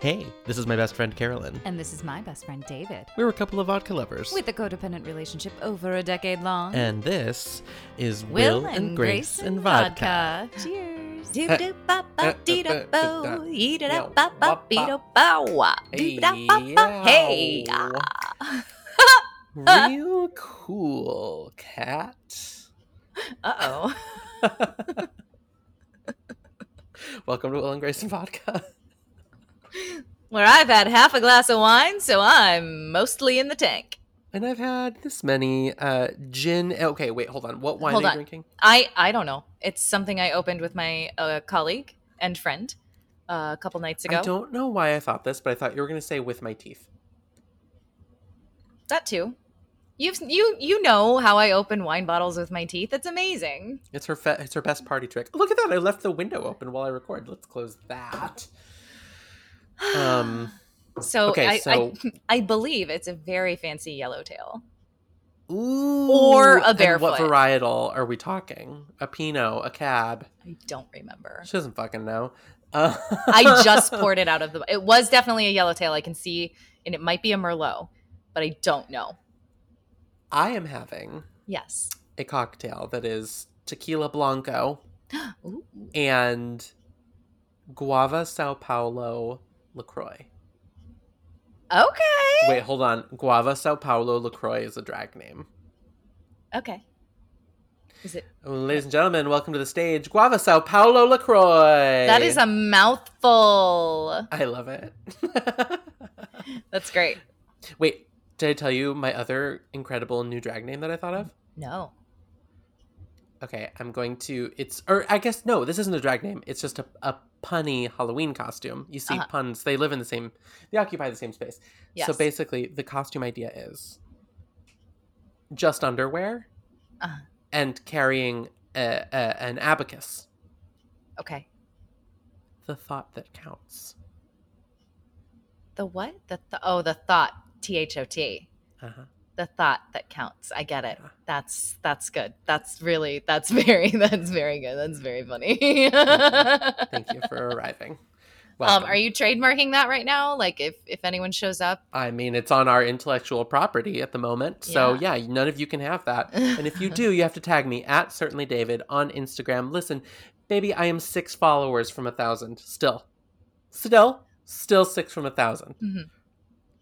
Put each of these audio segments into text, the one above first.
Hey, this is my best friend Carolyn. And this is my best friend David. We're a couple of vodka lovers. With a codependent relationship over a decade long. and this is Will, and Grace and Vodka. Cheers. Hey. Hey. Real cool cat. Uh oh. Welcome to Will and Grace and Vodka. Where I've had half a glass of wine, so I'm mostly in the tank. And I've had this many uh gin. Okay, wait, hold on. What wine Hold are you on. drinking? I I don't know. It's something I opened with my uh, colleague and friend uh, a couple nights ago. I don't know why I thought this, but I thought you were going to say with my teeth. That too. You've you you know how I open wine bottles with my teeth. It's amazing. It's her fe- it's her best party trick. Look at that! I left the window open while I record. Let's close that. Um. So, Okay, I, so- I I believe it's a very fancy yellowtail. Ooh. Or a and What varietal are we talking? A Pinot, a Cab. I don't remember. She doesn't fucking know. Uh, I just poured it out of the. It was definitely a yellowtail. I can see, and it might be a merlot, but I don't know. I am having Yes. a cocktail that is tequila blanco Ooh. and guava Sao Paulo Lacroix. Okay. Wait, hold on. Guava Sao Paulo Lacroix is a drag name. Okay. Is it? Oh, ladies and gentlemen, welcome to the stage, Guava Sao Paulo Lacroix. That is a mouthful. I love it. That's great. Wait, did I tell you my other incredible new drag name that I thought of? No. Okay, I'm going to. It's or I guess no, this isn't a drag name. It's just a, a punny Halloween costume. You see, Uh-huh. puns they live in the same, they occupy the same space. So basically, the costume idea is just underwear Uh-huh. and carrying a, a, an abacus. Okay. The thought that counts. The what? The th- oh, the thought. T H O T. Uh-huh. The thought that counts. I get it. That's that's good. That's really that's very that's very good. That's very funny. Thank you for arriving. Um, are you trademarking that right now? Like, if if anyone shows up, I mean, it's on our intellectual property at the moment. So, yeah, none of you can have that. And if you do, you have to tag me at certainly David on Instagram. Listen, baby, I am six followers from a thousand. Still. Still. Still six from a 1000 Mhm.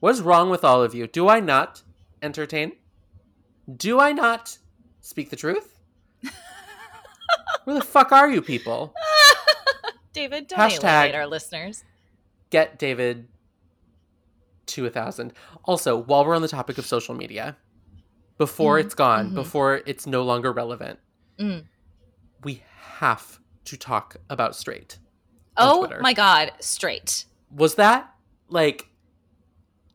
What is wrong with all of you? Do I not entertain? Do I not speak the truth? Where the fuck are you people? David, don't Hashtag- our listeners. get David to a thousand. Also, while we're on the topic of social media, before Mhm, it's gone, mhm. before it's no longer relevant, Mm. we have to talk about straight. Oh my God, straight. Was that like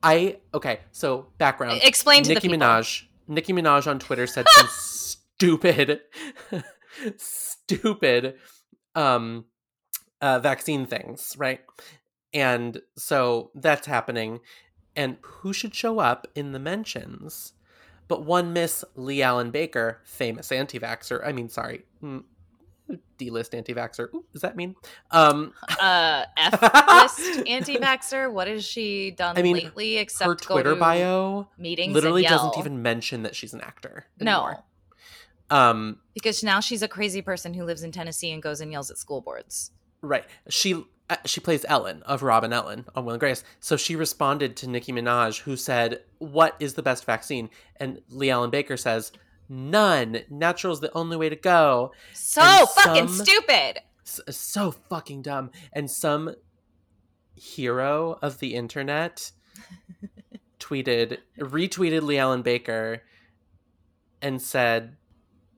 I okay, so background. Explain to Nicki. Minaj. Nicki Minaj on Twitter said some stupid stupid um uh vaccine things, right? And so that's happening. And who should show up in the mentions but one Miss Leigh-Allyn Baker, famous anti vaxxer. I mean, sorry. D-list anti-vaxxer. Ooh, does that mean? Um, Uh, F list anti-vaxxer. What has she done I mean, lately except her go Twitter to bio meetings? literally doesn't even mention that she's an actor. no. Um, because now she's a crazy person who lives in Tennessee and goes and yells at school boards. right. She uh, she plays Ellen of Robin Ellen on Will and Grace. So she responded to Nicki Minaj, who said, "What is the best vaccine?" And Leigh-Allyn Baker says, "None. Natural is the only way to go." So And fucking some- stupid. So fucking dumb. And some hero of the internet tweeted, retweeted Leigh-Allyn Baker and said,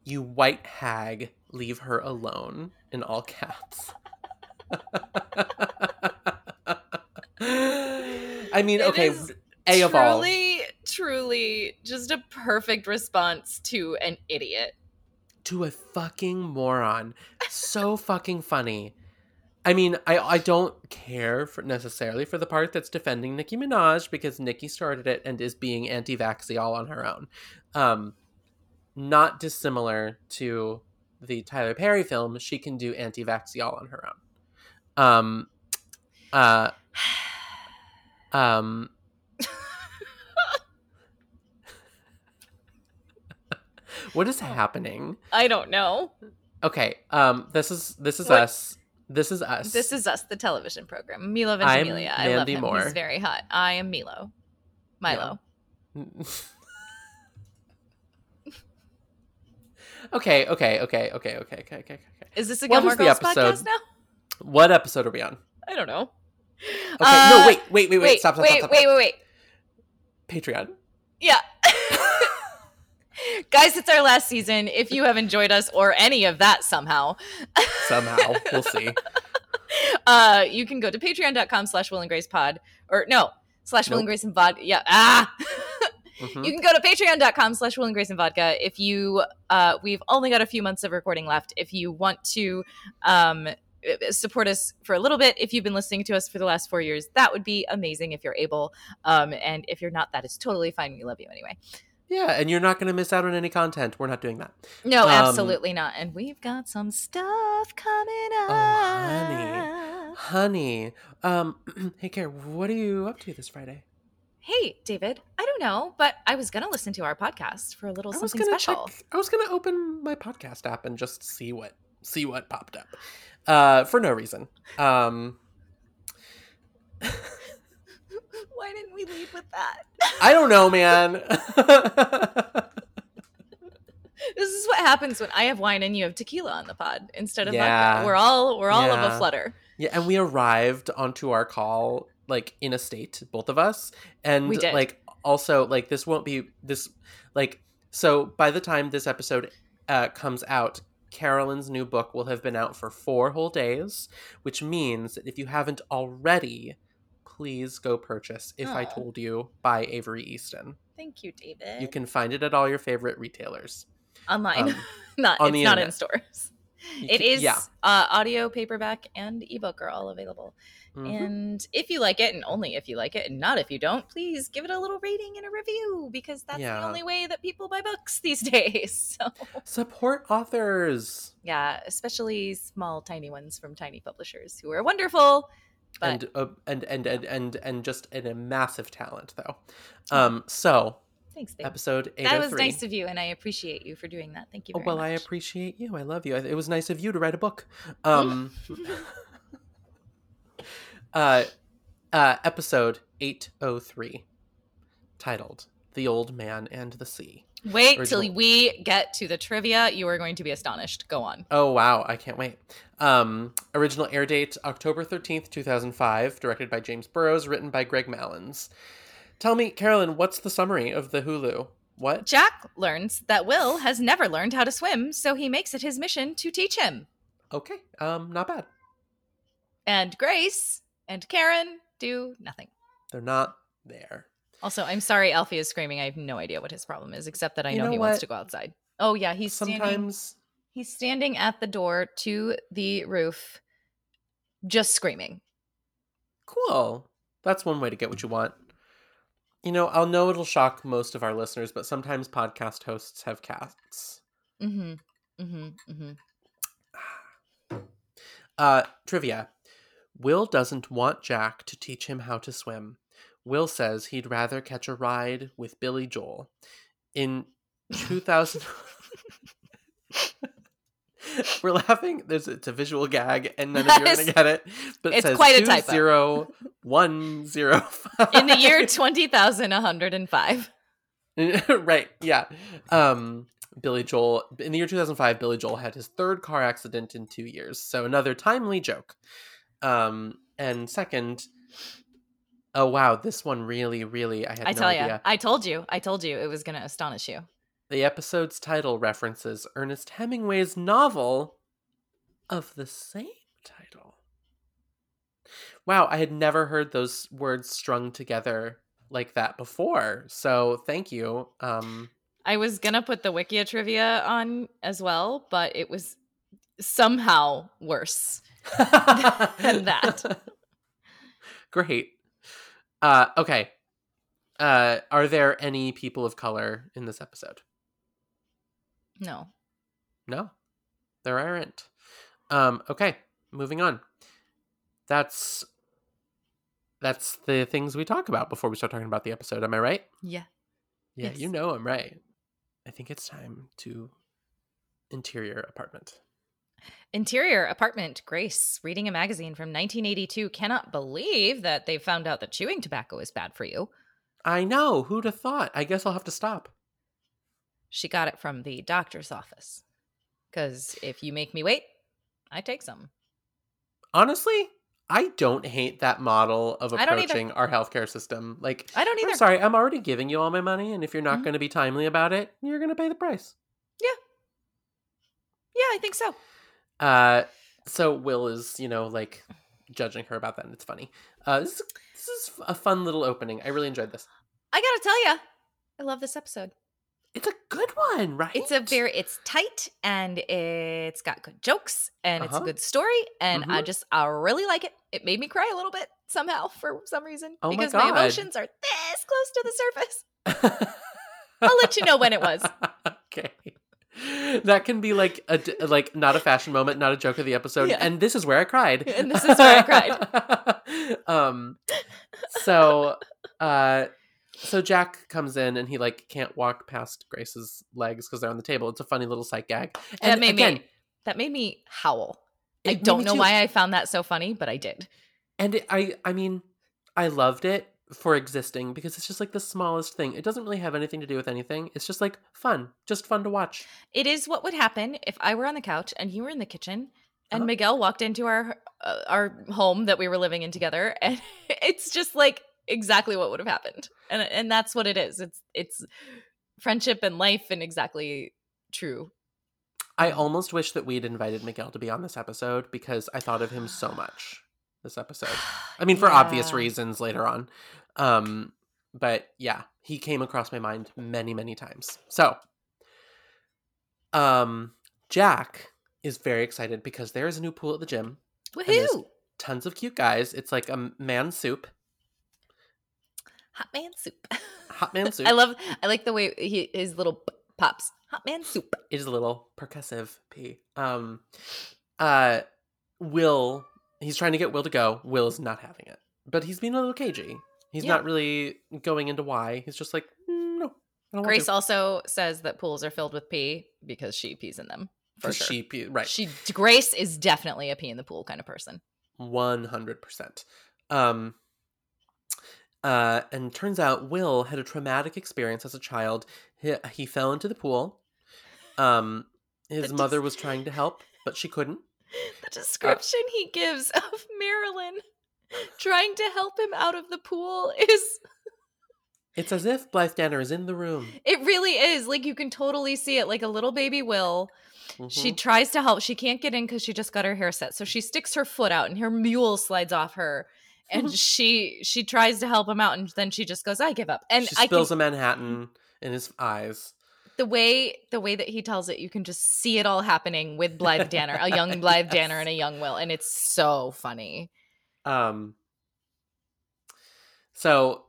You white hag, leave her alone, in all caps. I mean, It okay, A of all. truly, truly, just a perfect response to an idiot. to a fucking moron. So fucking funny. I mean, I I don't care for necessarily for the part that's defending Nicki Minaj because Nicki started it and is being anti-vaxxy all on her own. Um, not dissimilar to the Tyler Perry film, she can do anti-vaxxy all on her own. Um, uh, Um What is happening? I don't know. Okay, um this is this is What- us. This is us. This is us, the television program. Milo I'm Ventimiglia. I love him. Moore. He's very hot. I am Milo. Milo. okay, okay, okay, okay, okay, okay, okay, okay. Is this a What Gilmore the Girls podcast now? What episode are we on? I don't know. Okay, Uh, no, wait, wait, wait, wait, wait, stop, stop, wait, stop, stop. wait, wait, wait. Patreon. Yeah. Guys, it's our last season. If you have enjoyed us or any of that somehow, Somehow, we'll see. uh, you can go to patreon.com slash will and grace pod or no, slash will and grace and vodka. Yeah. Ah. Mhm. You can go to patreon.com slash will and grace and vodka. If you, uh, we've only got a few months of recording left. If you want to, um, support us for a little bit if you've been listening to us for the last four years that would be amazing if you're able um, and if you're not that is totally fine we love you anyway Yeah, and you're not going to miss out on any content. We're not doing that. no Um, absolutely not and we've got some stuff coming up Oh, honey. Honey, um, hey, Care, what are you up to this Friday? hey david i don't know but i was gonna listen to our podcast for a little something gonna special check. I was gonna open my podcast app and just see what see what popped up, uh, for no reason. Um, why didn't we lead with that I don't know, man. this is what happens when i have wine and you have tequila on the pod instead of Yeah. vodka we're all we're all of a flutter yeah, and we arrived onto our call like in a state, both of us, and We did. like also like this won't be this like so by the time this episode uh, comes out. Carolyn's new book will have been out for four whole days, which means that if you haven't already, please go purchase If I Told You by Avery Easton. thank you david You can find it at all your favorite retailers. online Um, not on it's not in stores You It can- is Yeah. uh, audio, paperback, and ebook are all available. Mhm. And if you like it, and only if you like it, and not if you don't, please give it a little rating and a review because that's Yeah. the only way that people buy books these days. So, Support authors. yeah, especially small, tiny ones from tiny publishers who are wonderful. But and, uh, and and and and and just and a massive talent though. Um, so thanks, babe. episode eight That oh was nice of you, and I appreciate you for doing that. Thank you Oh, very well, much. I appreciate you. I love you. It was nice of you to write a book. Um, uh, uh, episode eight oh three, titled "The Old Man and the Sea." Wait till we get to the trivia. You are going to be astonished. Go on. Oh wow, I can't wait. Um, original air date October 13th, 2005, directed by James Burrows, written by Greg Malins. Tell me, Carolyn, what's the summary of the Hulu? What? Jack learns that Will has never learned how to swim, so he makes it his mission to teach him. Okay, um, not bad. And Grace and Karen do nothing. They're not there. Also, I'm sorry Alfie is screaming. I have no idea what his problem is, except that I You know, know he wants to go outside. Oh yeah, he's standing Sometimes he's standing at the door to the roof just screaming. cool. That's one way to get what you want. You know, I'll know it'll shock most of our listeners, but sometimes podcast hosts have cats. Mm-hmm. Mm-hmm. Mm-hmm. Uh, trivia. Will doesn't want Jack to teach him how to swim. Will says he'd rather catch a ride with Billy Joel. In 2000. We're laughing. There's it's a visual gag, and none of you are gonna get it. But it it's says quite a typo. zero one zero five. In the year twenty thousand one hundred and five. right, yeah. Um, Billy Joel in the year 2005, Billy Joel had his third car accident in two years. So another timely joke. Um, and second, oh wow, this one really, really, I had I no tell you, idea. I told you, I told you it was going to astonish you. The episode's title references Ernest Hemingway's novel of the same title. Wow, I had never heard those words strung together like that before. So thank you. Um, I was gonna put the Wikia trivia on as well, but it was somehow worse. than that. Great. Uh, okay. Uh, are there any people of color in this episode? No. No, there aren't. Um, okay, moving on. That's that's the things we talk about before we start talking about the episode. Am I right? Yeah. Yeah, Yes. you know I'm right. I think it's time to interior apartment. Interior apartment. Grace reading a magazine from 1982 cannot believe that they found out that chewing tobacco is bad for you. I know. Who'd have thought? I guess I'll have to stop. She got it from the doctor's office. Because if you make me wait, I take some. Honestly, I don't hate that model of I don't either. approaching our healthcare system. Like, I don't either. I'm sorry, I'm already giving you all my money, and if you're not Mhm. going to be timely about it, you're going to pay the price. Yeah. Yeah, I think so. Uh, so Will is, you know, like judging her about that, and it's funny. Uh, this is, this is a fun little opening. I really enjoyed this. I gotta tell you, I love this episode. It's a good one, right? It's a very, it's tight and it's got good jokes and it's a Uh-huh. good story. And I Mhm. just, I really like it. It made me cry a little bit somehow for some reason Oh my because God. emotions are this close to the surface. I'll let you know when it was. okay. That can be like a like not a fashion moment, not a joke of the episode, Yeah. and this is where I cried. And this is where I cried. um, so, uh, so Jack comes in and he like can't walk past Grace's legs because they're on the table. It's a funny little sight gag. And that made again, me, that made me howl. I don't know too. why I found that so funny, but I did. And it, I, I mean, I loved it for existing because it's just like the smallest thing. It doesn't really have anything to do with anything. It's just like fun, just fun to watch. It is what would happen if I were on the couch and you were in the kitchen and Uh-huh. Miguel walked into our uh, our home that we were living in together and it's just like exactly what would have happened. And and that's what it is. It's it's friendship and life and exactly true. I almost wish that we'd invited Miguel to be on this episode because I thought of him so much this episode. I mean, for obvious reasons later on. Um, but yeah, he came across my mind many, many times. So, um, Jack is very excited because there is a new pool at the gym. Woohoo! Tons of cute guys. It's like a man soup, Hot man soup. hot man soup. I love I like the way he his little p- pops. Hot man soup. it is a little percussive p um uh will he's trying to get will to go will is not having it but he's being a little cagey he's Yeah. not really going into why he's just like "Mm, no I don't want Grace to." also says that pools are filled with pee because she pees in them. For sure. she pe- right She Grace is definitely a pee in the pool kind of person. 100% um uh and turns out will had a traumatic experience as a child he, he fell into the pool um his mother was trying to help but she couldn't The description he gives of Marilyn trying to help him out of the pool is it's as if blythe danner is in the room it really is like you can totally see it like a little baby will she Mhm. tries to help she can't get in because she just got her hair set so she sticks her foot out and her mule slides off her and she she tries to help him out and then she just goes i give up and she i can spills a Manhattan in his eyes. The way the way that he tells it, you can just see it all happening with Blythe Danner, a young Blythe Danner and a young Will, and it's so funny. Um, so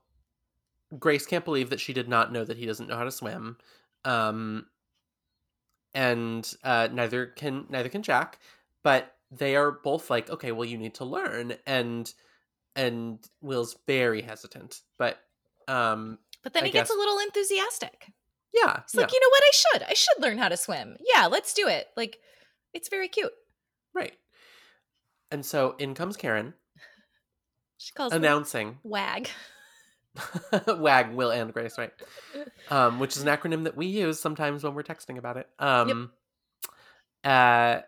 Grace can't believe that she did not know that he doesn't know how to swim. Um, and uh, neither can neither can Jack, but they are both like, okay, well, you need to learn, and and Will's very hesitant, but um, But then I he gets a little enthusiastic. Yeah, It's yeah, like, you know what? I should. I should learn how to swim. Yeah, let's do it. Like, it's very cute. right. And so in comes Karen She calls announcing Wag. WAG, Will and Grace, right? Um, which is an acronym that we use sometimes when we're texting about it. Um, uh,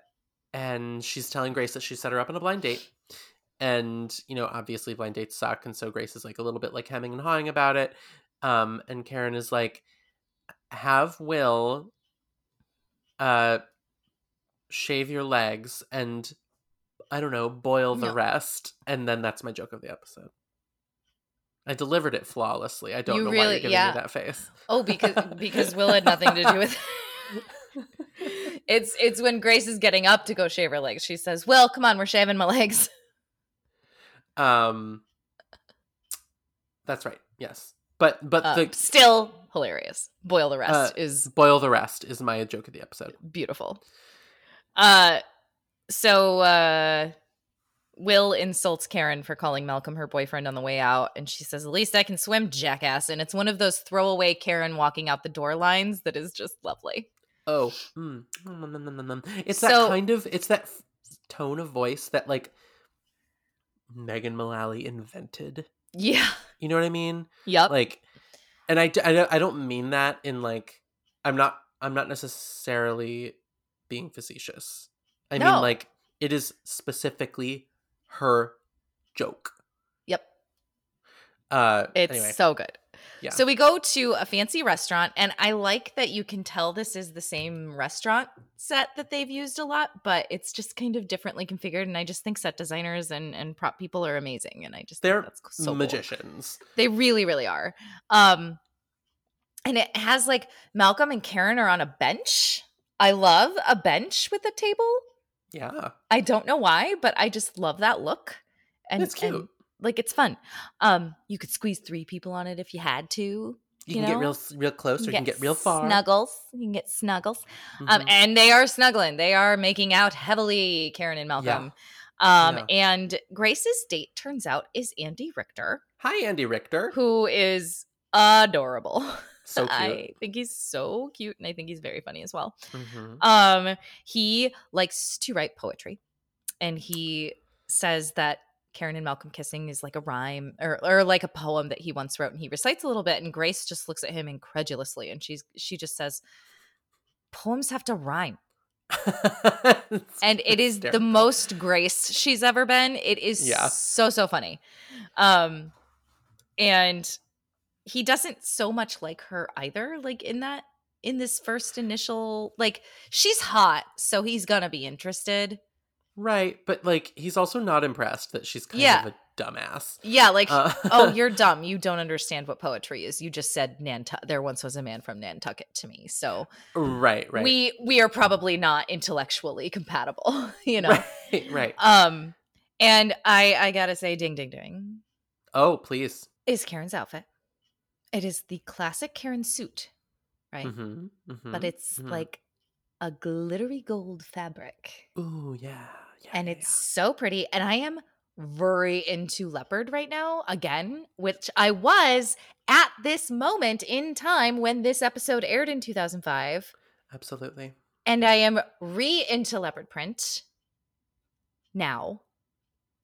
and she's telling Grace that she set her up on a blind date. And, you know, obviously blind dates suck. And so Grace is like a little bit like hemming and hawing about it. Um, and Karen is like, have Will uh, shave your legs and, I don't know, boil the No. rest. And then that's my joke of the episode. I delivered it flawlessly. I don't You know why really- you're giving yeah. me that face. Oh, because because Will had nothing to do with it. It's it's when Grace is getting up to go shave her legs. She says, "Will, come on, we're shaving my legs." Um, that's right. Yes, but but Uh, the still hilarious. Boil the rest Uh, is boil the rest is my joke of the episode. beautiful. Uh so uh Will insults Karen for calling Malcolm her boyfriend on the way out, and she says, "At least I can swim, jackass." And it's one of those throwaway Karen walking out the door lines that is just lovely. Oh, mm. Mm, mm, mm, mm, it's So- that kind of it's that f- tone of voice that like Megan Mullally invented. Yeah. You know what I mean? Yep. Like, and I, don't I don't mean that in like I'm not I'm not necessarily being facetious. I No. mean like it is specifically her joke. yep. Uh, It's anyway, so good. Yeah. So we go to a fancy restaurant, and I like that you can tell this is the same restaurant set that they've used a lot, but it's just kind of differently configured. And I just think set designers and, and prop people are amazing. And I just They're think that's so cool. magicians. They really, really are. Um, and it has like Malcolm and Karen are on a bench. I love a bench with a table. Yeah, I don't know why, but I just love that look. And It's cute. and, like it's fun. Um, you could squeeze three people on it if you had to. you, You can get real real close, or you can get real far. Snuggles. You can get snuggles. Um, Mhm. and they are snuggling. They are making out heavily, Karen and Malcolm. Um, Yeah. and Grace's date turns out is Andy Richter, Hi, Andy Richter. who is adorable. so cute. I think he's so cute, and I think he's very funny as well. Mhm. Um, he likes to write poetry, and he says that Karen and Malcolm kissing is like a rhyme or or like a poem that he once wrote, and he recites a little bit, and Grace just looks at him incredulously, and she's she just says, "Poems have to rhyme." And it is the most grace she's ever been it is Yeah. so so funny um and he doesn't so much like her either like in that in this first initial like she's hot so he's gonna be interested right, but like he's also not impressed that she's kind Yeah. of a dumbass. yeah like Uh, oh you're dumb you don't understand what poetry is you just said nantucket there once was a man from nantucket to me so right, right, we we are probably not intellectually compatible you know right, right. um and i i gotta say ding ding ding Oh, please. is Karen's outfit. It is the classic Karen suit, right? hmm But it's mhm. like a glittery gold fabric. ooh, yeah, yeah, And yeah, it's so pretty. And I am very into leopard right now, again, which I was at this moment in time when this episode aired in 2005. absolutely. And I am re into leopard print now.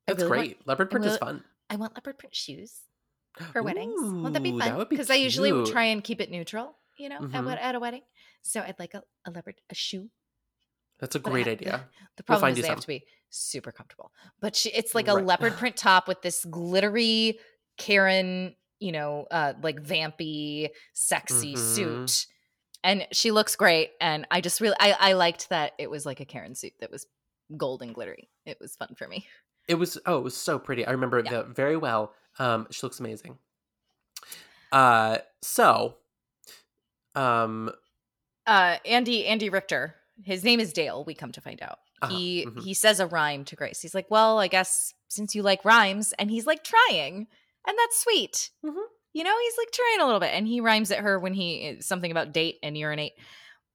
That's really want- great. Leopard print is fun I want leopard print shoes. for weddings. Won't that be fun? would be Because I usually try and keep it neutral, you know, at, Mhm. wed- at a wedding. So I'd like a, a leopard, a shoe. That's a great idea. The We'll find is they have to be super comfortable. But she, it's like a Right. leopard print top with this glittery Karen, you know, uh, like vampy, sexy Mhm. suit. And she looks great. And I just really, I, I liked that it was like a Karen suit that was gold and glittery. It was fun for me. It was oh, it was so pretty. I remember Yeah. that very well. Um, she looks amazing. Uh, so, um, uh andy andy richter his name is dale we come to find out Uh-huh, he mhm. he says a rhyme to grace he's like well i guess since you like rhymes and he's like trying and that's sweet Mhm. you know he's like trying a little bit and he rhymes at her when he eh, something about date and urinate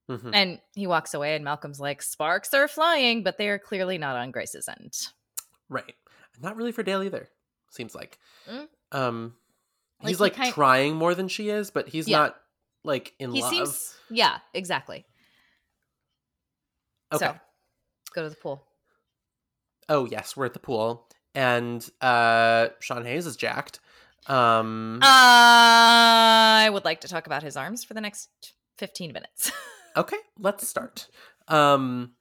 mhm. and he walks away and malcolm's like sparks are flying but they are clearly not on grace's end right, not really for Dale either. Seems like, Mm. um, Like, he's he like kind- trying more than she is, but he's Yeah. not like in he love. seems yeah exactly okay. so go to the pool Oh yes, we're at the pool, and uh, Sean Hayes is jacked. Um, I would like to talk about his arms for the next 15 minutes. okay, let's start. Um,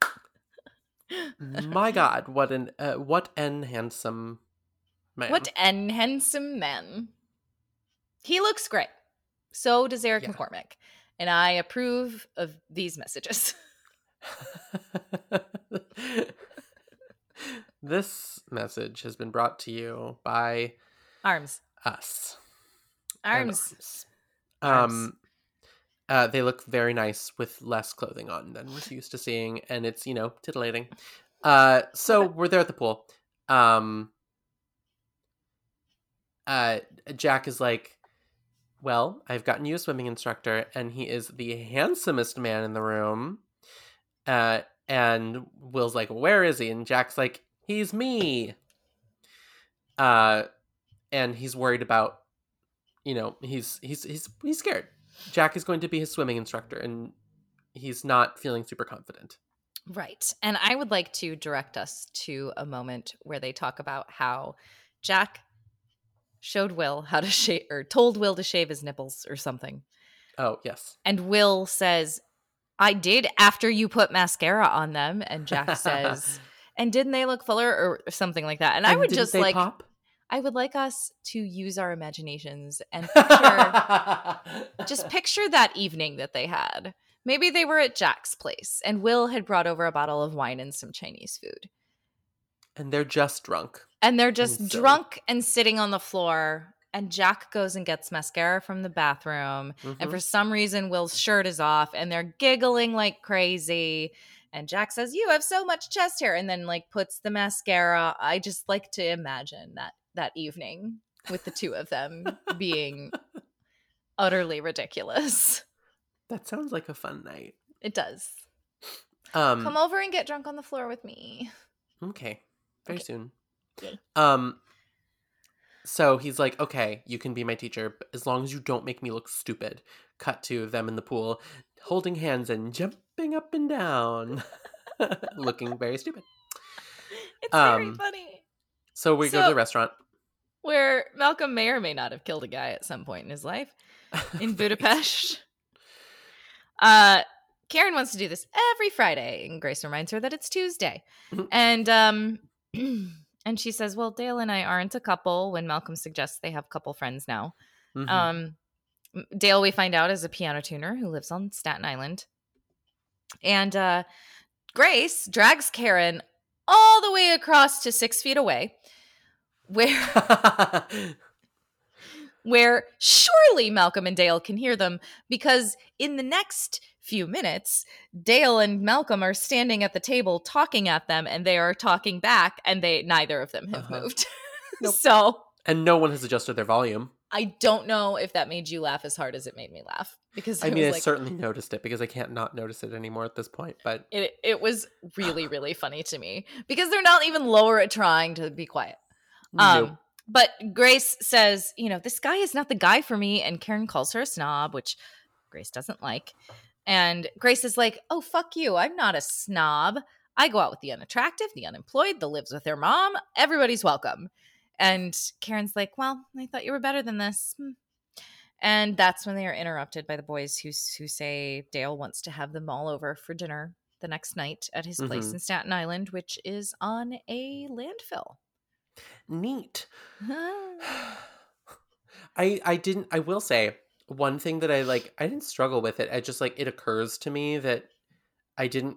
my God, what an uh, what an handsome man. what an handsome man. He looks great. So does Eric Yeah. McCormick. And I approve of these messages. this message has been brought to you by Arms. us. Arms. arms. Arms. Um, uh, they look very nice with less clothing on than we're used to seeing, and it's you know titillating. Uh, so we're there at the pool. Um, uh, Jack is like, "Well, I've gotten you a swimming instructor, and he is the handsomest man in the room." Uh, and Will's like, "Where is he?" And Jack's like, "He's me." uh, and he's worried about, you know, he's he's he's he's scared. Jack is going to be his swimming instructor, and he's not feeling super confident. Right. And I would like to direct us to a moment where they talk about how Jack showed Will how to shave or told Will to shave his nipples or something. Oh yes, And Will says, I did after you put mascara on them. And Jack says, and didn't they look fuller or something like that? And, I would just like, pop? I would like us to use our imaginations and picture, just picture that evening that they had. Maybe they were at Jack's place and Will had brought over a bottle of wine and some Chinese food. and they're just drunk. And they're just And drunk and sitting on the floor. And Jack goes and gets mascara from the bathroom. And Mhm. for some reason, Will's shirt is off and they're giggling like crazy. And Jack says, You have so much chest hair. And then, like, puts the mascara. I just like to imagine that that evening with the two of them being utterly ridiculous. that sounds like a fun night. It does. Um, Come over and get drunk on the floor with me. Okay. Very Okay. soon. Yay. Um so he's like, "Okay, you can be my teacher as long as you don't make me look stupid." Cut to them in the pool holding hands and jumping up and down. Looking very stupid. It's very Um, funny. So we go to the restaurant. Where Malcolm may or may not have killed a guy at some point in his life. in Budapest. Uh, Karen wants to do this every Friday, and Grace reminds her that it's Tuesday. Mhm. And um, and she says, "Well, Dale and I aren't a couple." When Malcolm suggests they have couple friends now. Mhm. Um, Dale, we find out, is a piano tuner who lives on Staten Island, and uh, Grace drags Karen all the way across to six feet away, where where surely Malcolm and Dale can hear them because in the next few minutes, Dale and Malcolm are standing at the table talking at them and they are talking back and they neither of them have Uh-huh. moved. Nope. so and no one has adjusted their volume. I don't know if that made you laugh as hard as it made me laugh because I, I mean, I was like certainly noticed it because I can't not notice it anymore at this point, but it, it was really really funny to me because they're not even lower at trying to be quiet. Um, nope. But Grace says, you know, this guy is not the guy for me. And Karen calls her a snob, which Grace doesn't like. And Grace is like, oh, fuck you. I'm not a snob. I go out with the unattractive, the unemployed, the lives with their mom. Everybody's welcome. And Karen's like, well, I thought you were better than this. Hmm. And that's when they are interrupted by the boys who, who say Dale wants to have them all over for dinner the next night at his place Mhm. in Staten Island, which is on a landfill. neat. I I didn't I will say one thing that I like I didn't struggle with it. I just like it occurs to me that I didn't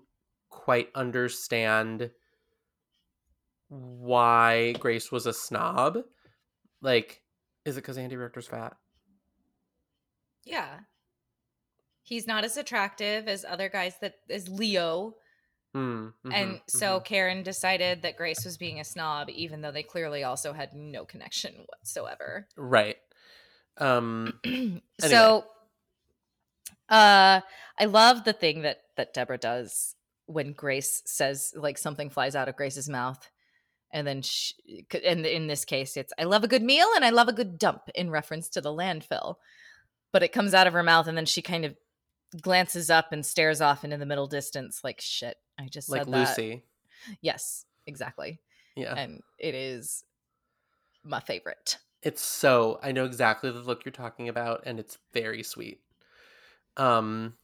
quite understand why Grace was a snob. Like is it cuz Andy Richter's fat? Yeah. He's not as attractive as other guys that as Leo. Mm, mhm, and so mhm. Karen decided that Grace was being a snob, even though they clearly also had no connection whatsoever. right. Um So uh I love the thing that that Debra does when Grace says like something flies out of Grace's mouth. And then, she, and in this case, it's I love a good meal and I love a good dump in reference to the landfill. But it comes out of her mouth, and then she kind of glances up and stares off into the middle distance, like shit. I just like said that. Lucy. Yes, exactly. Yeah. And it is my favorite. It's so I know exactly the look you're talking about and it's very sweet. Um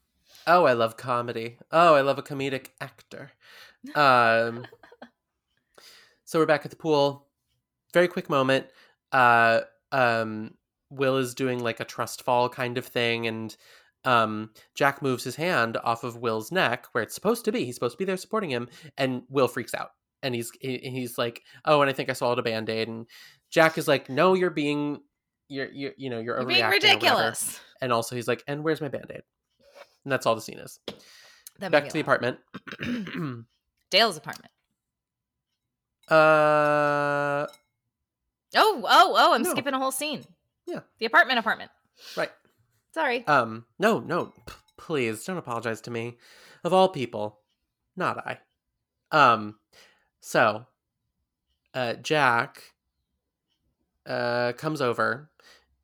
oh, I love comedy. Oh, I love a comedic actor. Um So we're back at the pool. Very quick moment. Uh um Will is doing like a trust fall kind of thing and um Jack moves his hand off of Will's neck where it's supposed to be. He's supposed to be there supporting him and Will freaks out. And he's he, he's like, "Oh, and I think I swallowed a band-aid." And Jack is like, "No, you're being you're you're you know, you're, You're being ridiculous. And also he's like, "And where's my band-aid?" And that's all the scene is. That Back to the apartment. Dale's apartment. uh Oh, oh, oh! I'm No. skipping a whole scene. Yeah. the apartment, apartment. right. Sorry. Um, no, no, p- please don't apologize to me. Of all people, not I. Um, so, uh, Jack uh, comes over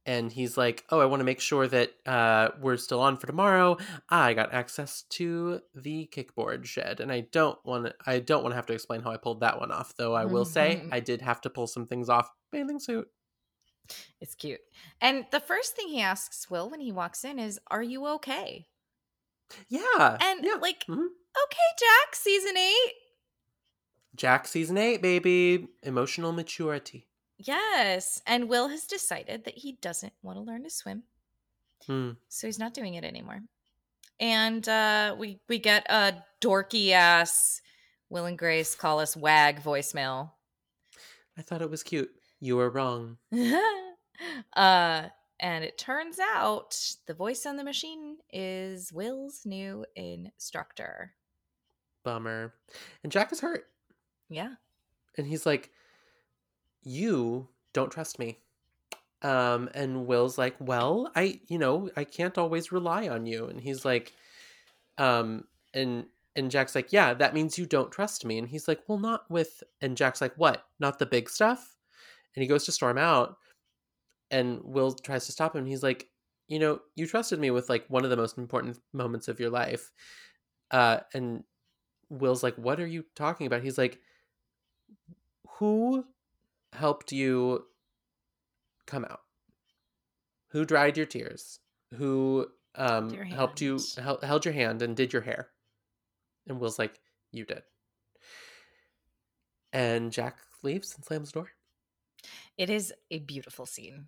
and he's like, "Oh, I want to make sure that uh, we're still on for tomorrow. I got access to the kickboard shed, and I don't want to. I don't want to have to explain how I pulled that one off. Though I will say, Mhm. I did have to pull some things off. Bathing suit. It's cute. And the first thing he asks Will when he walks in is, Are you okay? Yeah, And yeah. like, Mhm. okay, Jack, season eight. Jack season eight, baby. Emotional maturity. Yes. And Will has decided that he doesn't want to learn to swim. Hmm. So he's not doing it anymore. And uh we we get a dorky ass Will and Grace call us wag voicemail. I thought it was cute. You were wrong. uh and it turns out the voice on the machine is Will's new instructor. Bummer. And Jack is hurt. Yeah. and he's like you don't trust me. Um and will's like well i you know i can't always rely on you. And he's like um and and jack's like yeah that means you don't trust me. And he's like well not with and jack's like what? Not the big stuff? And he goes to storm out. And will tries to stop him. He's like you know you trusted me with like one of the most important moments of your life. Uh and will's like what are you talking about? He's like who helped you come out? Who dried your tears? Who um your helped you hel- held your hand and did your hair? And will's like you did. And jack leaves and slams the door. It is a beautiful scene.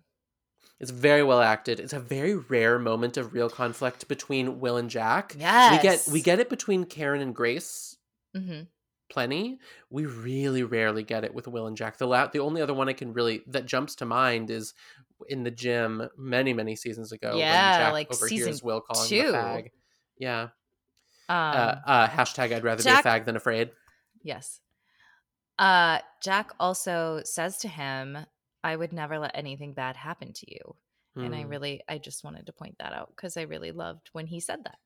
it's very well acted. It's a very rare moment of real conflict between will and jack. Yes. we get we get it between karen and grace hmm plenty. We really rarely get it with Will and Jack. The la- the only other one I can really that jumps to mind is in the gym many many seasons ago. Yeah, when Jack like season Will calling two. fag. Yeah. Um, uh, uh, hashtag I'd rather Jack- be a fag than afraid. yes. Uh, Jack also says to him, "I would never let anything bad happen to you." And I Hmm. really, I just wanted to point that out because I really loved when he said that,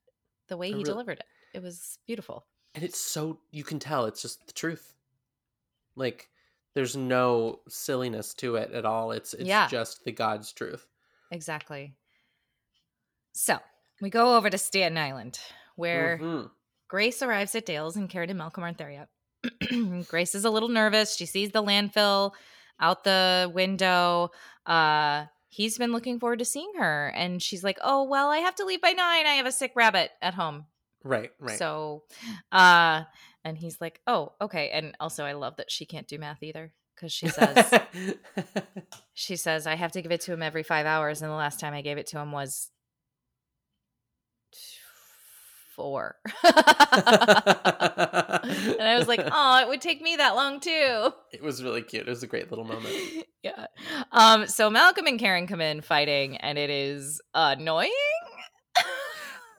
the way I he really- delivered it. It was beautiful. And it's so you can tell it's just the truth. Like there's no silliness to it at all. It's it's Yeah. just the God's truth. Exactly. So we go over to Staten Island, where Mhm. Grace arrives at Dale's and Karen and Malcolm aren't there yet. Grace is a little nervous. She sees the landfill out the window. Uh, he's been looking forward to seeing her. And she's like, Oh, well, I have to leave by nine. I have a sick rabbit at home. Right, right. So, uh, and he's like, Oh, okay. And also, I love that she can't do math either because she says, She says, I have to give it to him every five hours. And the last time I gave it to him was four. and I was like, oh, it would take me that long too. it was really cute. It was a great little moment. yeah. Um, so Malcolm and Karen come in fighting, and it is annoying.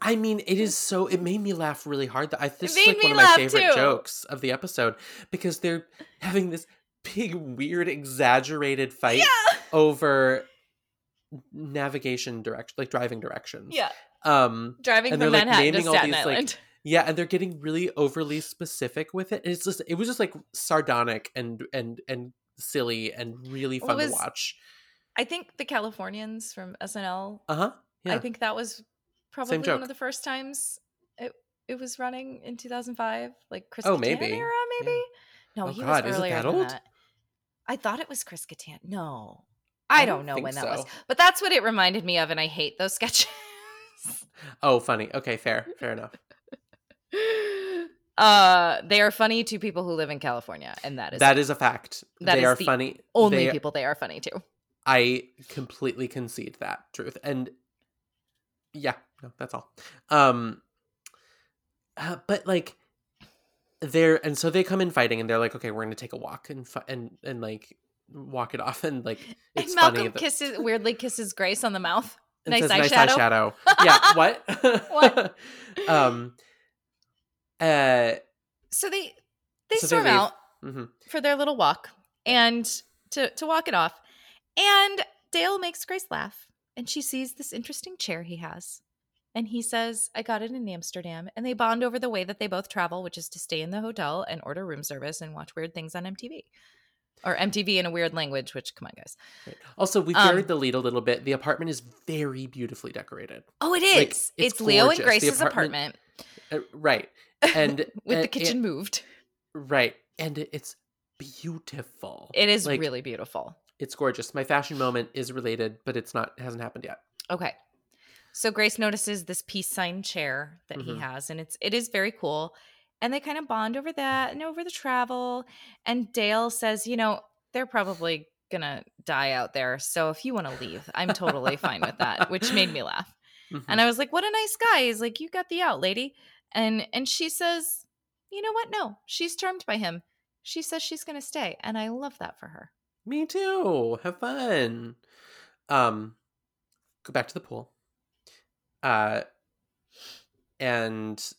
I mean, it is so. It made me laugh really hard. That I this is like one of my favorite too. jokes of the episode because they're having this big, weird, exaggerated fight yeah. over navigation direction, like driving directions. Yeah. Um. Driving And from they're, like, Manhattan to naming all Staten these, like, Yeah, and they're getting really overly specific with it. It's just. It was just like sardonic and and and silly and really fun it to watch. I think the Californians from SNL. Uh huh. Yeah. I think that was probably one of the first times it it was running in 2005, like Chris Oh, Kattan maybe. era, maybe. No, Oh, he God, was earlier than that. I thought it was Chris Kattan. No, I, I don't, know when that was, but that's what it reminded me of, and I hate those sketches. Oh, funny. Okay, fair. Fair enough. uh, they are funny to people who live in California, and that is That is a fact. that they is are the funny. only They- people they are funny to. I completely concede that truth. And yeah, no, that's all. Um uh, but like they're and so they come in fighting and they're like, okay, we're going to take a walk and and and like walk it off and like it's and Malcolm funny that, kisses weirdly kisses Grace on the mouth. and nice says, eyeshadow." eyeshadow. yeah, what? What? um uh So they they So storm leave. out. mhm. for their little walk and to to walk it off. And Dale makes Grace laugh and she sees this interesting chair he has. And he says, I got it in Amsterdam. And they bond over the way that they both travel, which is to stay in the hotel and order room service and watch weird things on MTV. or MTV in a weird language. Which, come on, guys. Also, we Um, the lead a little bit. The apartment is very beautifully decorated. Oh, it is. Like, it's it's Leo and. The Grace's apartment- apartment, Uh, right. And with and- the kitchen and- moved. right. And it- it's beautiful. It is Like, really beautiful. It's gorgeous. My fashion moment is related, but it's not hasn't happened yet. Okay. So Grace notices this peace sign chair that he Mhm. has, and it's it is very cool. And they kind of bond over that and over the travel. And Dale says, you know, they're probably gonna die out there. So if you want to leave, I'm totally fine with that, which made me laugh. Mhm. And I was like, what a nice guy. He's like, you got the out, lady. And and she says, you know what? No, she's charmed by him. She says she's gonna stay. And I love that for her. Me too. Have fun. Um, go back to the pool. Uh, and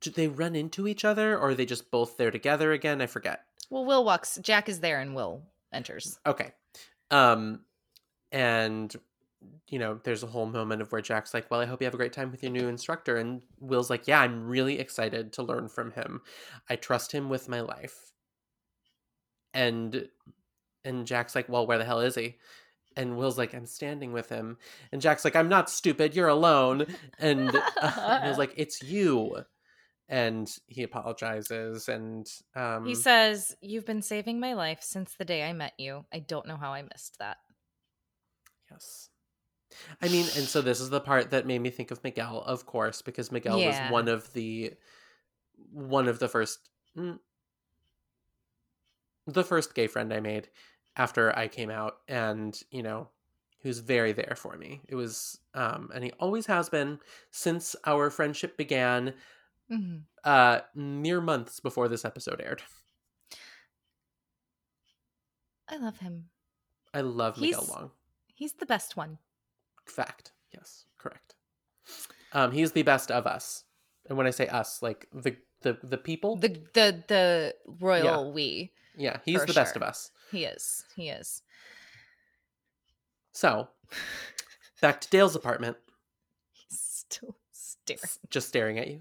do they run into each other, or are they just both there together again? I forget. Well, Will walks, Jack is there and Will enters. Okay. Um, and you know, there's a whole moment of where Jack's like, "Well, I hope you have a great time with your new instructor," and Will's like, "Yeah, I'm really excited to learn from him. I trust him with my life." And and Jack's like, "Well, where the hell is he?" And Will's like, "I'm standing with him." And Jack's like, "I'm not stupid. You're alone." And uh, Will's like, "It's you." And he apologizes, and um, He says, You've been saving my life since the day I met you. I don't know how I missed that. Yes. I mean, and so this is the part that made me think of Miguel, of course, because Miguel Yeah. was one of the one of the first mm, the first gay friend I made after I came out and, you know, he was very there for me. It was um and he always has been since our friendship began Mhm. uh mere months before this episode aired. I love him. I love Miguel Long. He's the best one. Fact. Yes, correct. Um, he's the best of us, and when I say us, like the the the people. The the the royal we. yeah, he's the best of us. He is. He is. So, back to Dale's apartment, He's still staring. just staring at you.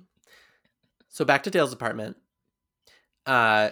So back to Dale's apartment. Uh,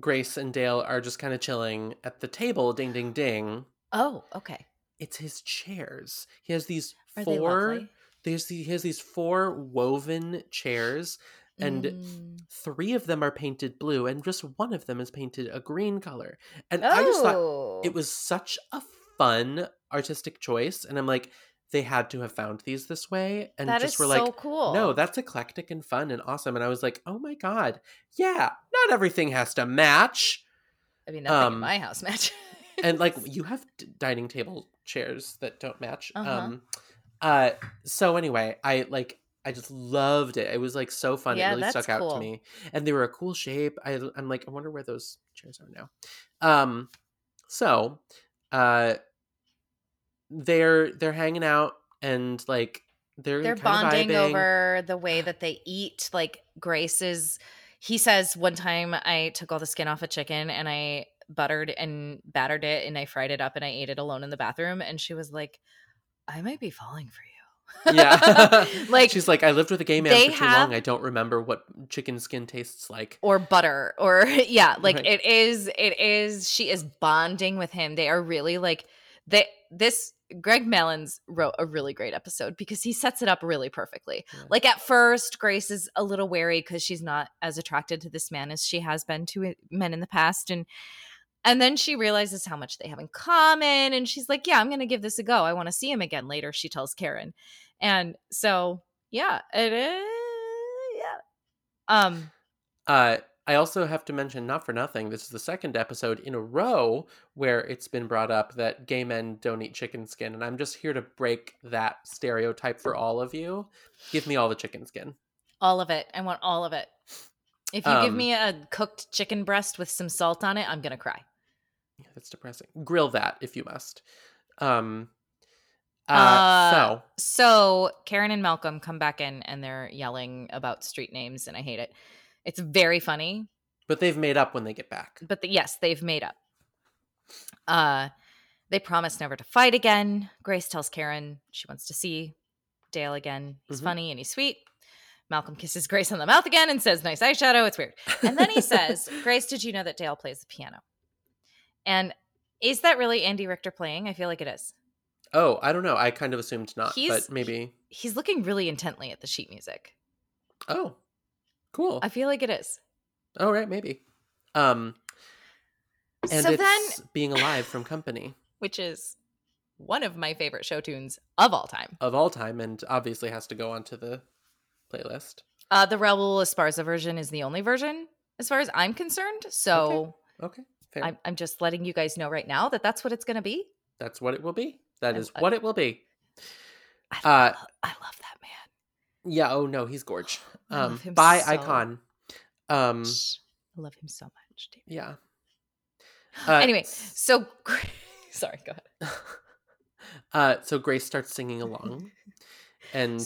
Grace and Dale are just kind of chilling at the table. Ding, ding, ding. Oh, okay. It's his chairs. He has these Are four. lovely? There's the, he has these four woven chairs and Mm. three of them are painted blue and just one of them is painted a green color and i just thought Oh. it was such a fun artistic choice and i'm like they had to have found these this way and That just were so like cool. no that's eclectic and fun and awesome and i was like oh my god yeah not everything has to match I mean, nothing in um, my house match. and like you have d- dining table chairs that don't match Uh-huh. um uh so anyway i like i just loved it it was like so fun Yeah, it really stuck out to me and they were a cool shape I, i'm like i wonder where those chairs are now um so uh they're they're hanging out and like they're They're bonding over the way that they eat. Like Grace is, he says, one time I took all the skin off a chicken and I buttered and battered it and I fried it up and I ate it alone in the bathroom. And she was like, I might be falling for you. Yeah. Like, she's like i lived with a gay man for too have- long i don't remember what chicken skin tastes like. Or butter or yeah like Right. it is it is she is bonding with him. They are really like they this Greg Malins wrote a really great episode because he sets it up really perfectly. Yeah. like at first grace is a little wary because she's not as attracted to this man as she has been to men in the past and and then she realizes how much they have in common and she's like yeah i'm gonna give this a go i want to see him again later she tells karen and so yeah it is yeah um Uh, I also have to mention, not for nothing, this is the second episode in a row where it's been brought up that gay men don't eat chicken skin, and I'm just here to break that stereotype for all of you. Give me all the chicken skin. All of it. I want all of it. If you give Um, me a cooked chicken breast with some salt on it, I'm gonna cry. Yeah, that's depressing. Grill that if you must. Um. Uh, Uh, so So Karen and Malcolm come back in and they're yelling about street names, and I hate it. It's very funny, but they've made up when they get back. but the, yes, they've made up. Uh, they promise never to fight again. Grace tells Karen she wants to see Dale again. He's Mhm. funny and he's sweet. Malcolm kisses Grace on the mouth again and says, "Nice eyeshadow." It's weird. And then he says, "Grace, did you know that Dale plays the piano?" And is that really Andy Richter playing? I feel like it is. Oh, I don't know. I kind of assumed not, He's- but maybe. He's looking really intently at the sheet music. Oh, cool. I feel like it is. All right, maybe. Um, and so it's then, being alive from Company which is one of my favorite show tunes of all time. of all time, and obviously has to go onto the playlist. Uh, the Raul Esparza version is the only version, as far as I'm concerned. So Okay, fair. I'm, I'm just letting you guys know right now that that's what it's going to be. That's what it will be. That I- is I- what it will be. I, Uh, love, I love that man. Yeah. Oh no, he's gorge. Um, by so Icon. Um, I love him so much. Dude. yeah. Uh, anyway, so sorry, go ahead. uh, so Grace starts singing along, and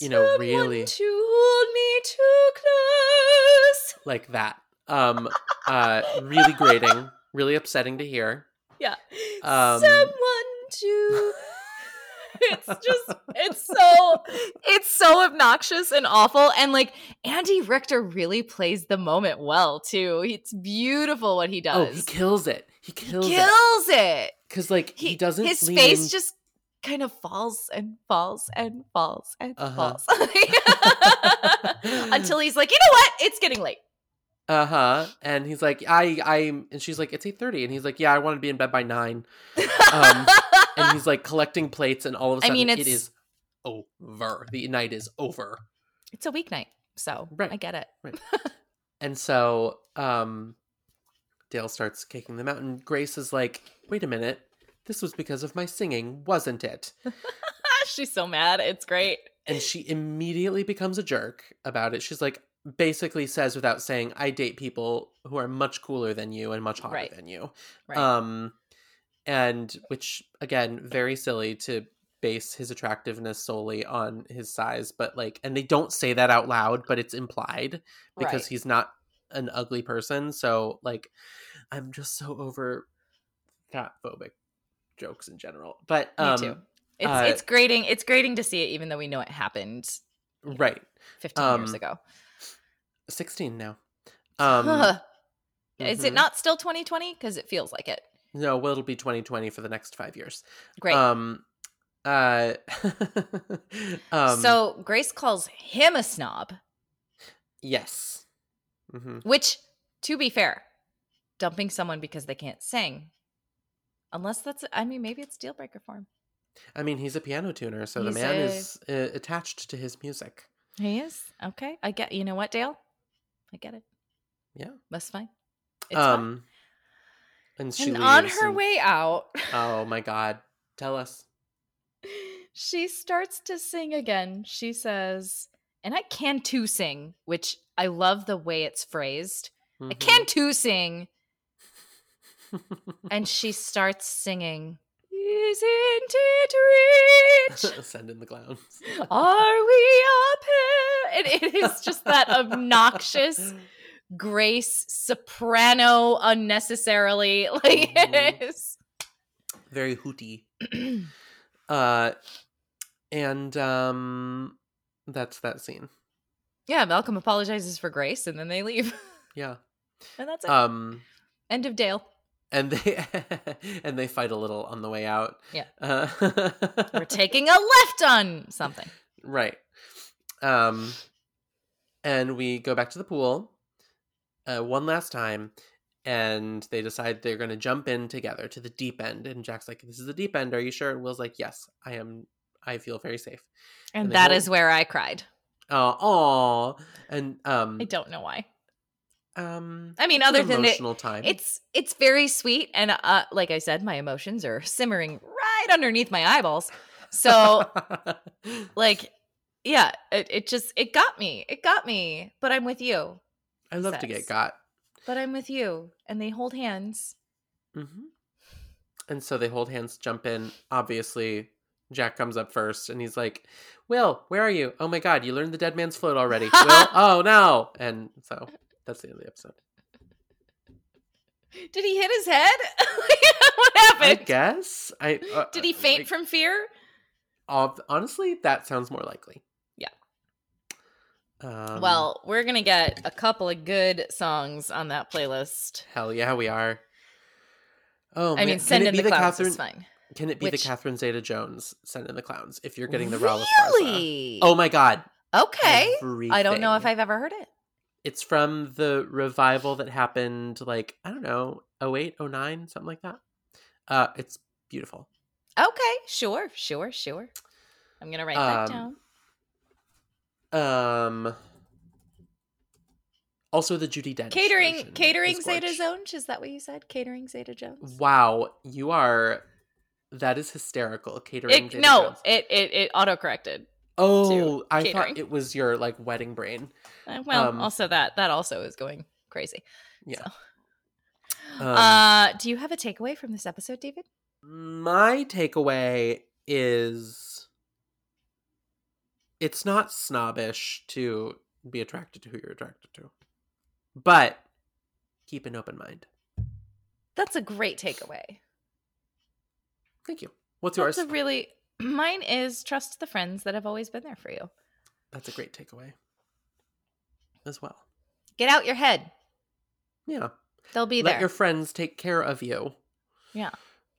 you know, Someone really- to hold me too close. like that. Um, uh, really grating, really upsetting to hear. Yeah. Um, Someone to. it's just it's so it's so obnoxious and awful and like Andy Richter really plays the moment well too. It's beautiful what he does Oh, he kills it. He kills, it kills it. because like he, doesn't. his lean face just kind of falls and falls and falls and Uh-huh. falls until he's like, you know what? It's getting late. Uh huh. And he's like, I, I'm, and she's like, it's eight thirty, and he's like, yeah, I want to be in bed by nine. Um, And he's like collecting plates, and all of a I sudden, I mean, it it's- over. The night is over. it's a weeknight, so Right. I get it. And so, um, Dale starts kicking them out, and Grace is like, wait a minute, this was because of my singing, wasn't it? She's so mad. It's great. And she immediately becomes a jerk about it. She's like, basically says without saying, I date people who are much cooler than you and much hotter Right. than you. Right. Um, and which again, very silly to base his attractiveness solely on his size, but like, and they don't say that out loud, but it's implied because Right. he's not an ugly person. So like, I'm just so over fat phobic jokes in general. But Me um, too. It's uh, it's grating. It's grating to see it, even though we know it happened right, 15 years Um, ago. Sixteen now. Um, Is it mhm. not still 2020? Because it feels like it. No, well, it'll be 2020 for the next five years. Great. Um, uh, um, so Grace calls him a snob, yes. Mm-hmm. which, to be fair, dumping someone because they can't sing, unless that's, I mean, maybe it's deal breaker for him. I mean, he's a piano tuner, so He's the man a- is uh, attached to his music. He is okay. I get. You know what, Dale? I get it. Yeah. That's fine. It's fine. um, and she And on her and- way out, Oh my God! Tell us. she starts to sing again. She says, and I can too sing, which I love the way it's phrased. I Mhm. can too sing. And she starts singing, Isn't it rich? Send in the clowns. Are we up here? And it is just that obnoxious grace soprano unnecessarily. Like Mhm. it is. Very hooty. Uh, and um, that's that scene. yeah, Malcolm apologizes for Grace and then they leave. Yeah. and that's it. Um. End of Dale. And they and they fight a little on the way out. Yeah. Uh, We're taking a left on something. right. Um, and we go back to the pool, uh, one last time, and they decide they're going to jump in together to the deep end. And Jack's like, "This is the deep end. Are you sure?" And Will's like, "Yes, I am. I feel very safe." And, And they that hold- is where I cried. Oh, aw. and um, I don't know why. Um, I mean, other than it, emotional time. it's it's very sweet, and uh, like I said, my emotions are simmering right underneath my eyeballs. So, like, yeah, it, it just it got me. It got me. But I'm with you. I love to get got. But I'm with you, and they hold hands. Mm-hmm. And so they hold hands, jump in. Obviously, Jack comes up first, and he's like, "Will, where are you? Oh my God, you learned the dead man's float already. Will, oh no!" And so that's the end of the episode. Did he hit his head? what happened? I guess I uh, Did he uh, faint like, from fear? honestly, that sounds more likely. Yeah. Um, well, we're gonna get a couple of good songs on that playlist. hell yeah, we are. Oh, I man. mean, send it in be the clowns Catherine? is fine. Can it be Which- the Catherine Zeta-Jones "Send in the Clowns"? If you're getting the. Really? Oh my god! okay. I don't know if I've ever heard it. It's from the revival that happened, like I don't know, 08, 09, something like that. Uh, it's beautiful. Okay, sure, sure, sure. I'm gonna write that Um, down. Um. Also, the Judi Dench Catering, catering Zeta. Jones. Is that what you said? Catering Zeta Jones. Wow, you are. That is hysterical. Catering. It, Zeta no, Jones. it it it auto corrected. Oh, I catering. thought it was your like wedding brain. Uh, well, Um, also that that also is going crazy. Yeah. So. Um, uh, do you have a takeaway from this episode, David? My takeaway is it's not snobbish to be attracted to who you're attracted to, but keep an open mind. That's a great takeaway. Thank you. What's yours? That's a really mine is trust the friends that have always been there for you. That's a great takeaway as well. Get out your head. Yeah. They'll be Let there. your friends take care of you. yeah.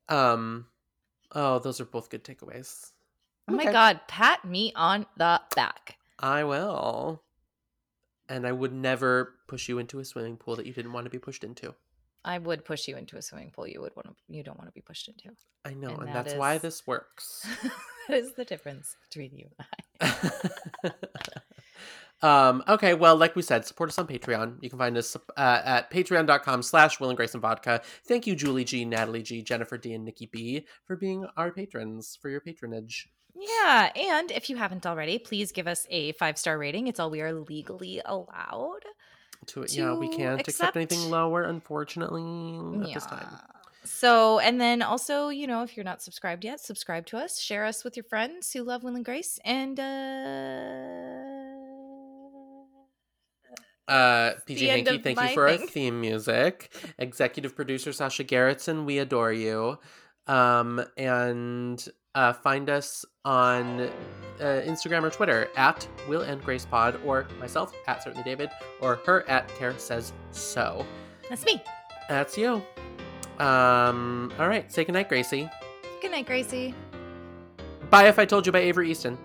Um oh, those are both good takeaways. Oh my god, pat me on the back. I will. And I would never push you into a swimming pool that you didn't want to be pushed into. I would push you into a swimming pool you would want to you don't want to be pushed into. I know, And and, that that's why this works. that is the difference between you and I. um, okay, well, like we said, support us on Patreon. You can find us uh, at patreon.com slash Will and Grace and Vodka. Thank you, Julie G, Natalie G, Jennifer D, and Nikki B for being our patrons, for your patronage. Yeah, and if you haven't already, please give us a five star rating. It's all we are legally allowed. To, it. yeah, we can't accept, anything lower, unfortunately, at this time. So, and then also, you know, if you're not subscribed yet, subscribe to us. Share us with your friends who love Will and Grace. And uh Uh, PG Hanky, thank you for our theme music. Executive producer Sasha Gerritsen, we adore you. Um, and uh, find us on uh, Instagram or Twitter at Will and Grace Pod, or myself at Certainly David, or her at Care Says So. that's me. That's you. Um, all right, say goodnight, Gracie. Good night, Gracie. Bye if I told you by Avery Easton.